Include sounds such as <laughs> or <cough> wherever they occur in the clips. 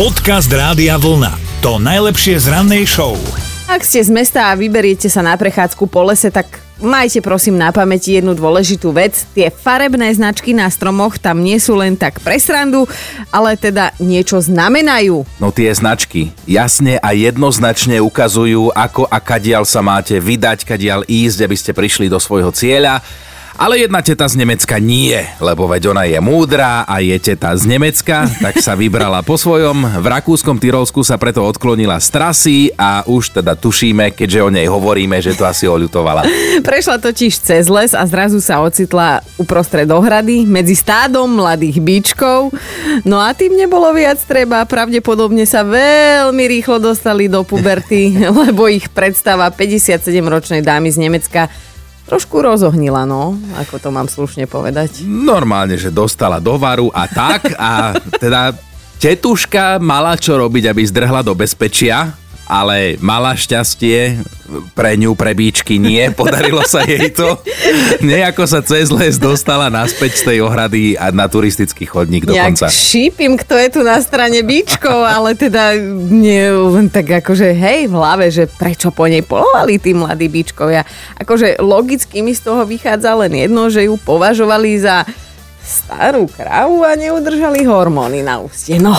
Podcast Rádia Vlna. To najlepšie z rannej show. Ak ste z mesta a vyberiete sa na prechádzku po lese, tak majte prosím na pamäti jednu dôležitú vec. Tie farebné značky na stromoch tam nie sú len tak pre srandu, ale teda niečo znamenajú. No tie značky jasne a jednoznačne ukazujú, ako a kadiaľ sa máte vydať, kadiaľ ísť, aby ste prišli do svojho cieľa. Ale jedna teta z Nemecka nie, lebo veď ona je múdra a je teta z Nemecka, tak sa vybrala po svojom. V rakúskom Tyrolsku sa preto odklonila z trasy a už teda tušíme, keďže o nej hovoríme, že to asi oľutovala. Prešla totiž cez les a zrazu sa ocitla uprostred ohrady medzi stádom mladých bíčkov. No a tým nebolo viac treba, pravdepodobne sa veľmi rýchlo dostali do puberty, <laughs> lebo ich predstava 57-ročnej dámy z Nemecka trošku rozohnila, no, ako to mám slušne povedať. Normálne, že dostala do varu a tak a teda tetuška mala čo robiť, aby zdrhla do bezpečia ale mala šťastie, pre ňu, pre bíčky nie, <laughs> podarilo sa jej to. Nejako sa cez les dostala naspäť z tej ohrady a na turistický chodník dokonca. Nejak šípim, kto je tu na strane bíčkov, ale teda nie len tak akože hej v hlave, že prečo po nej polovali tí mladí bíčkovia. Akože logicky mi z toho vychádza len jedno, že ju považovali za starú kravu a neudržali hormóny na úste. No.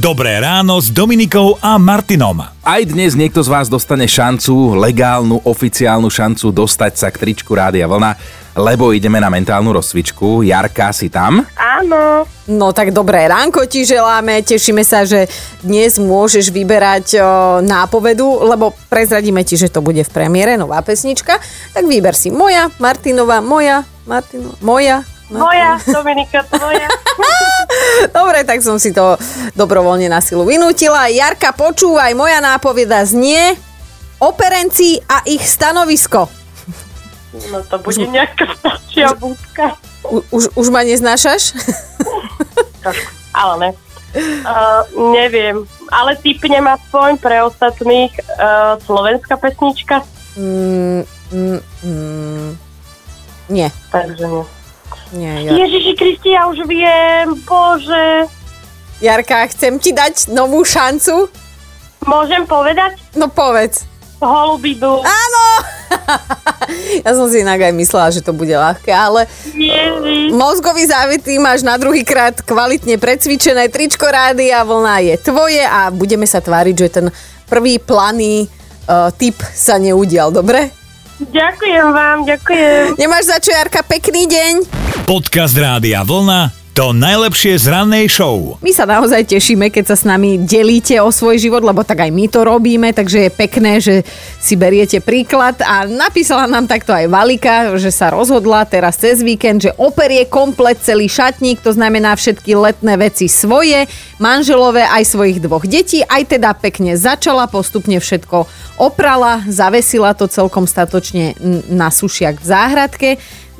Dobré ráno s Dominikou a Martinom. Aj dnes niekto z vás dostane šancu, legálnu, oficiálnu šancu dostať sa k tričku Rádia Vlna, lebo ideme na mentálnu rozcvičku. Jarka, si tam? Áno. No tak dobré ránko ti želáme, tešíme sa, že dnes môžeš vyberať o, nápovedu, lebo prezradíme ti, že to bude v premiére, nová pesnička. Tak vyber si moja, Martinova, moja, Martinova, moja, moja, Dominika, tvoja. <laughs> Dobre, tak som si to dobrovoľne na silu vynútila. Jarka, počúvaj, moja nápoveda znie operencii a ich stanovisko. No to bude nejaká staršia budka. Už, už ma neznášaš? <laughs> Trošku, ale ne. Uh, neviem, ale typnem aspoň pre ostatných uh, slovenská pesnička. Mm, mm, mm, nie. Takže nie. Nie, ja... Ježiši Kristi, ja už viem, bože. Jarka, chcem ti dať novú šancu. Môžem povedať? No povedz. Holubidu. Áno! <laughs> ja som si inak aj myslela, že to bude ľahké, ale Ježiš. mozgový závity máš na druhý krát kvalitne precvičené, tričko rády a vlna je tvoje a budeme sa tváriť, že ten prvý planý uh, typ sa neudial, dobre? Ďakujem vám, ďakujem. Nemáš za čo, Jarka, pekný deň. Podcast Rádia Vlna to najlepšie z rannej show. My sa naozaj tešíme, keď sa s nami delíte o svoj život, lebo tak aj my to robíme, takže je pekné, že si beriete príklad a napísala nám takto aj Valika, že sa rozhodla teraz cez víkend, že operie komplet celý šatník, to znamená všetky letné veci svoje, manželové aj svojich dvoch detí, aj teda pekne začala, postupne všetko oprala, zavesila to celkom statočne na sušiak v záhradke.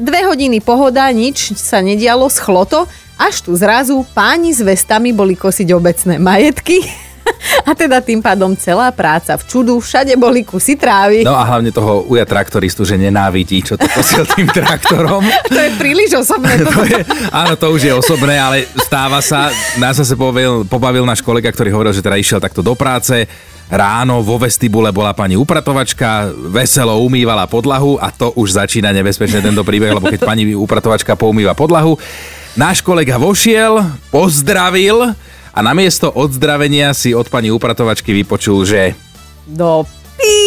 Dve hodiny pohoda, nič sa nedialo, schlo to, až tu zrazu páni s vestami boli kosiť obecné majetky. <laughs> A teda tým pádom celá práca v čudu, všade boli kusy trávy. No a hlavne toho uja traktoristu, že nenávidí, čo to kosil tým <laughs> traktorom. to je príliš osobné. <laughs> to je, áno, to už je osobné, ale stáva sa. Nás sa pobavil, pobavil náš kolega, ktorý hovoril, že teda išiel takto do práce ráno vo vestibule bola pani upratovačka, veselo umývala podlahu a to už začína nebezpečne tento príbeh, lebo keď pani upratovačka poumýva podlahu, náš kolega vošiel, pozdravil a namiesto odzdravenia si od pani upratovačky vypočul, že... Do píp!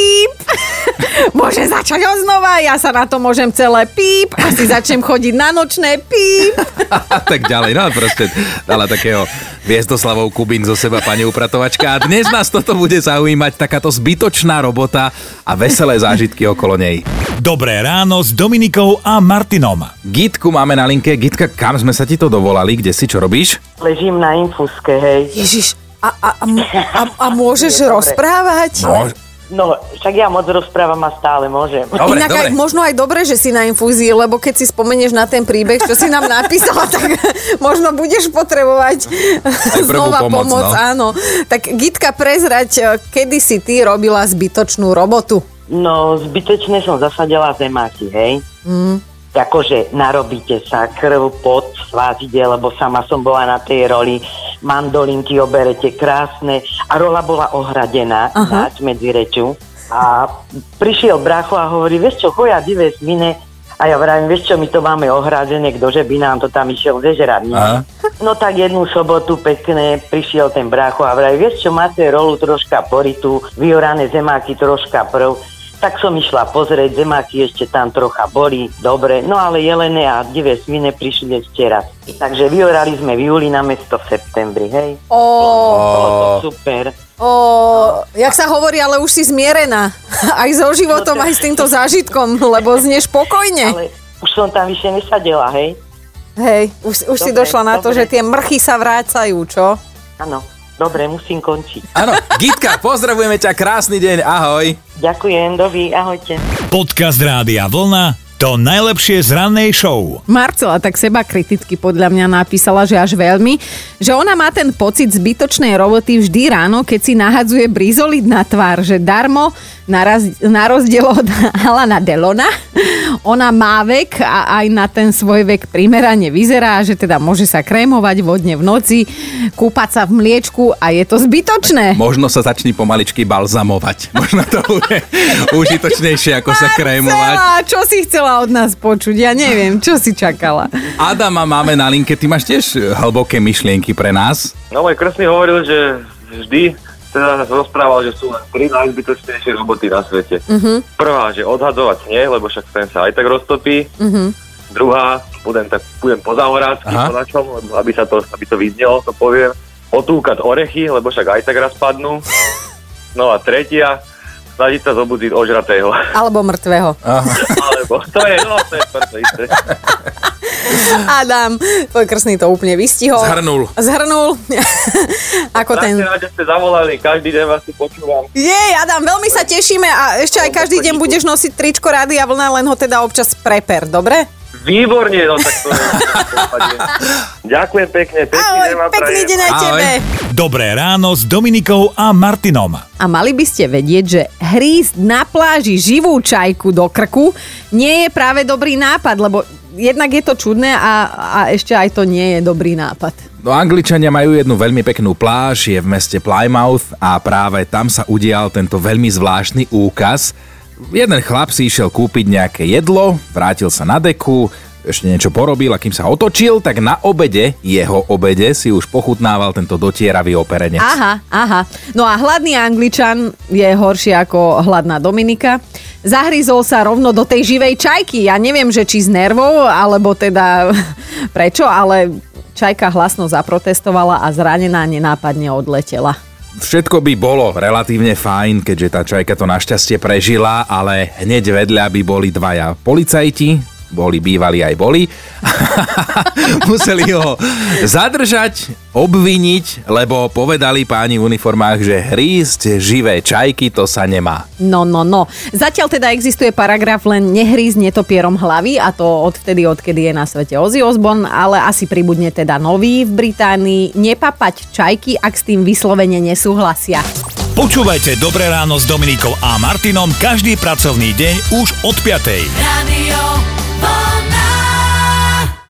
<laughs> Môže začať znova, ja sa na to môžem celé píp, asi začnem chodiť na nočné píp. <laughs> tak ďalej, no proste dala takého Viezdoslavou Kubín zo seba pani upratovačka a dnes nás toto bude zaujímať takáto zbytočná robota a veselé zážitky okolo nej. Dobré ráno s Dominikou a Martinom. Gitku máme na linke. Gitka, kam sme sa ti to dovolali? Kde si, čo robíš? Ležím na infúzke, hej. Ježiš, a, a, a, a, a môžeš rozprávať? Môž, No, však ja moc rozprávam a stále môžem. Dobre, Inak dobre. aj možno aj dobre, že si na infúzii, lebo keď si spomenieš na ten príbeh, čo si nám napísala, <laughs> tak možno budeš potrebovať prvú znova pomoc, pomoc. no. Áno. Tak Gitka, prezrať, kedy si ty robila zbytočnú robotu? No, zbytočne som zasadila zemáky, hej. Mm. akože narobíte sa, krv, pot vás ide, lebo sama som bola na tej roli, mandolinky oberete krásne a rola bola ohradená Aha. dať medzi reču. A prišiel bracho a hovorí, vieš čo, choja divé svine, a ja vravím, vieš čo, my to máme ohradené, ktože by nám to tam išiel? Aha. No tak jednu sobotu pekne prišiel ten brácho a vraví, vieš čo, máte rolu troška poritu, vyorané zemáky troška prv. Tak som išla pozrieť, zemáky ešte tam trocha boli, dobre, no ale jelené a divé svine prišli ešte raz. Takže vyorali sme v júli na mesto v septembri, hej. O, Bolo to super. o, jak sa hovorí, ale už si zmierená. <laughs> Aj so životom, aj s týmto zážitkom, lebo znieš pokojne. Ale už som tam vyše nesadela, hej. Hej, už, už si Dobre, došla na to, dobre. že tie mrchy sa vrácajú, čo? Áno, dobre, musím končiť. Áno, Gitka, pozdravujeme ťa, krásny deň, ahoj. Ďakujem, dovi, ahojte. Podcast Rádia Vlna to najlepšie z rannej show. Marcela tak seba kriticky podľa mňa napísala, že až veľmi, že ona má ten pocit zbytočnej roboty vždy ráno, keď si nahadzuje brizolid na tvár, že darmo na, raz, na rozdiel od <laughs> Alana Delona, ona má vek a aj na ten svoj vek primerane vyzerá, že teda môže sa krémovať vodne v noci, kúpať sa v mliečku a je to zbytočné. Možno sa začni pomaličky balzamovať. <laughs> Možno to bude užitočnejšie, ako sa krémovať. Marcela, čo si chcela od nás počuť? Ja neviem, čo si čakala. Adama máme na linke, ty máš tiež hlboké myšlienky pre nás? No môj krstný hovoril, že vždy teda rozprával, že sú len tri najzbytočnejšie roboty na svete. Uh-huh. Prvá, že odhadzovať sneh, lebo však ten sa aj tak roztopí. Uh-huh. Druhá, budem, tak, budem po zahorácky, po načom, aby, sa to, aby to vidnelo, to poviem. Otúkať orechy, lebo však aj tak raz padnú. No a tretia, snažiť sa zobudziť ožratého. Alebo mŕtvého. Alebo to je, no, to je isté. <laughs> <laughs> Adam, tvoj krstný to úplne vystihol. Zhrnul. Zhrnul. <laughs> Ako ten... Rád, že ste zavolali, každý deň vás tu počúvam. Jej, Adam, veľmi sa tešíme a ešte aj každý deň budeš nosiť tričko Rádia Vlna, len ho teda občas preper, dobre? Výborne, no tak to je. <laughs> Ďakujem pekne, pekný Ahoj, deň vám pekný deň aj Ahoj. tebe. Dobré ráno s Dominikou a Martinom. A mali by ste vedieť, že hrísť na pláži živú čajku do krku nie je práve dobrý nápad, lebo jednak je to čudné a, a ešte aj to nie je dobrý nápad. No Angličania majú jednu veľmi peknú pláž, je v meste Plymouth a práve tam sa udial tento veľmi zvláštny úkaz. Jeden chlap si išiel kúpiť nejaké jedlo, vrátil sa na deku, ešte niečo porobil a kým sa otočil, tak na obede, jeho obede, si už pochutnával tento dotieravý operenec. Aha, aha. No a hladný Angličan je horší ako hladná Dominika. Zahryzol sa rovno do tej živej čajky. Ja neviem, že či z nervov, alebo teda <laughs> prečo, ale čajka hlasno zaprotestovala a zranená nenápadne odletela. Všetko by bolo relatívne fajn, keďže tá čajka to našťastie prežila, ale hneď vedľa by boli dvaja policajti, boli bývali aj boli. <laughs> Museli ho zadržať, obviniť, lebo povedali páni v uniformách, že hrísť živé čajky to sa nemá. No, no, no. Zatiaľ teda existuje paragraf len nehrísť netopierom hlavy a to odvtedy, odkedy je na svete Ozzy Osbourne, ale asi pribudne teda nový v Británii. Nepapať čajky, ak s tým vyslovene nesúhlasia. Počúvajte Dobré ráno s Dominikou a Martinom každý pracovný deň už od 5. Radio バイ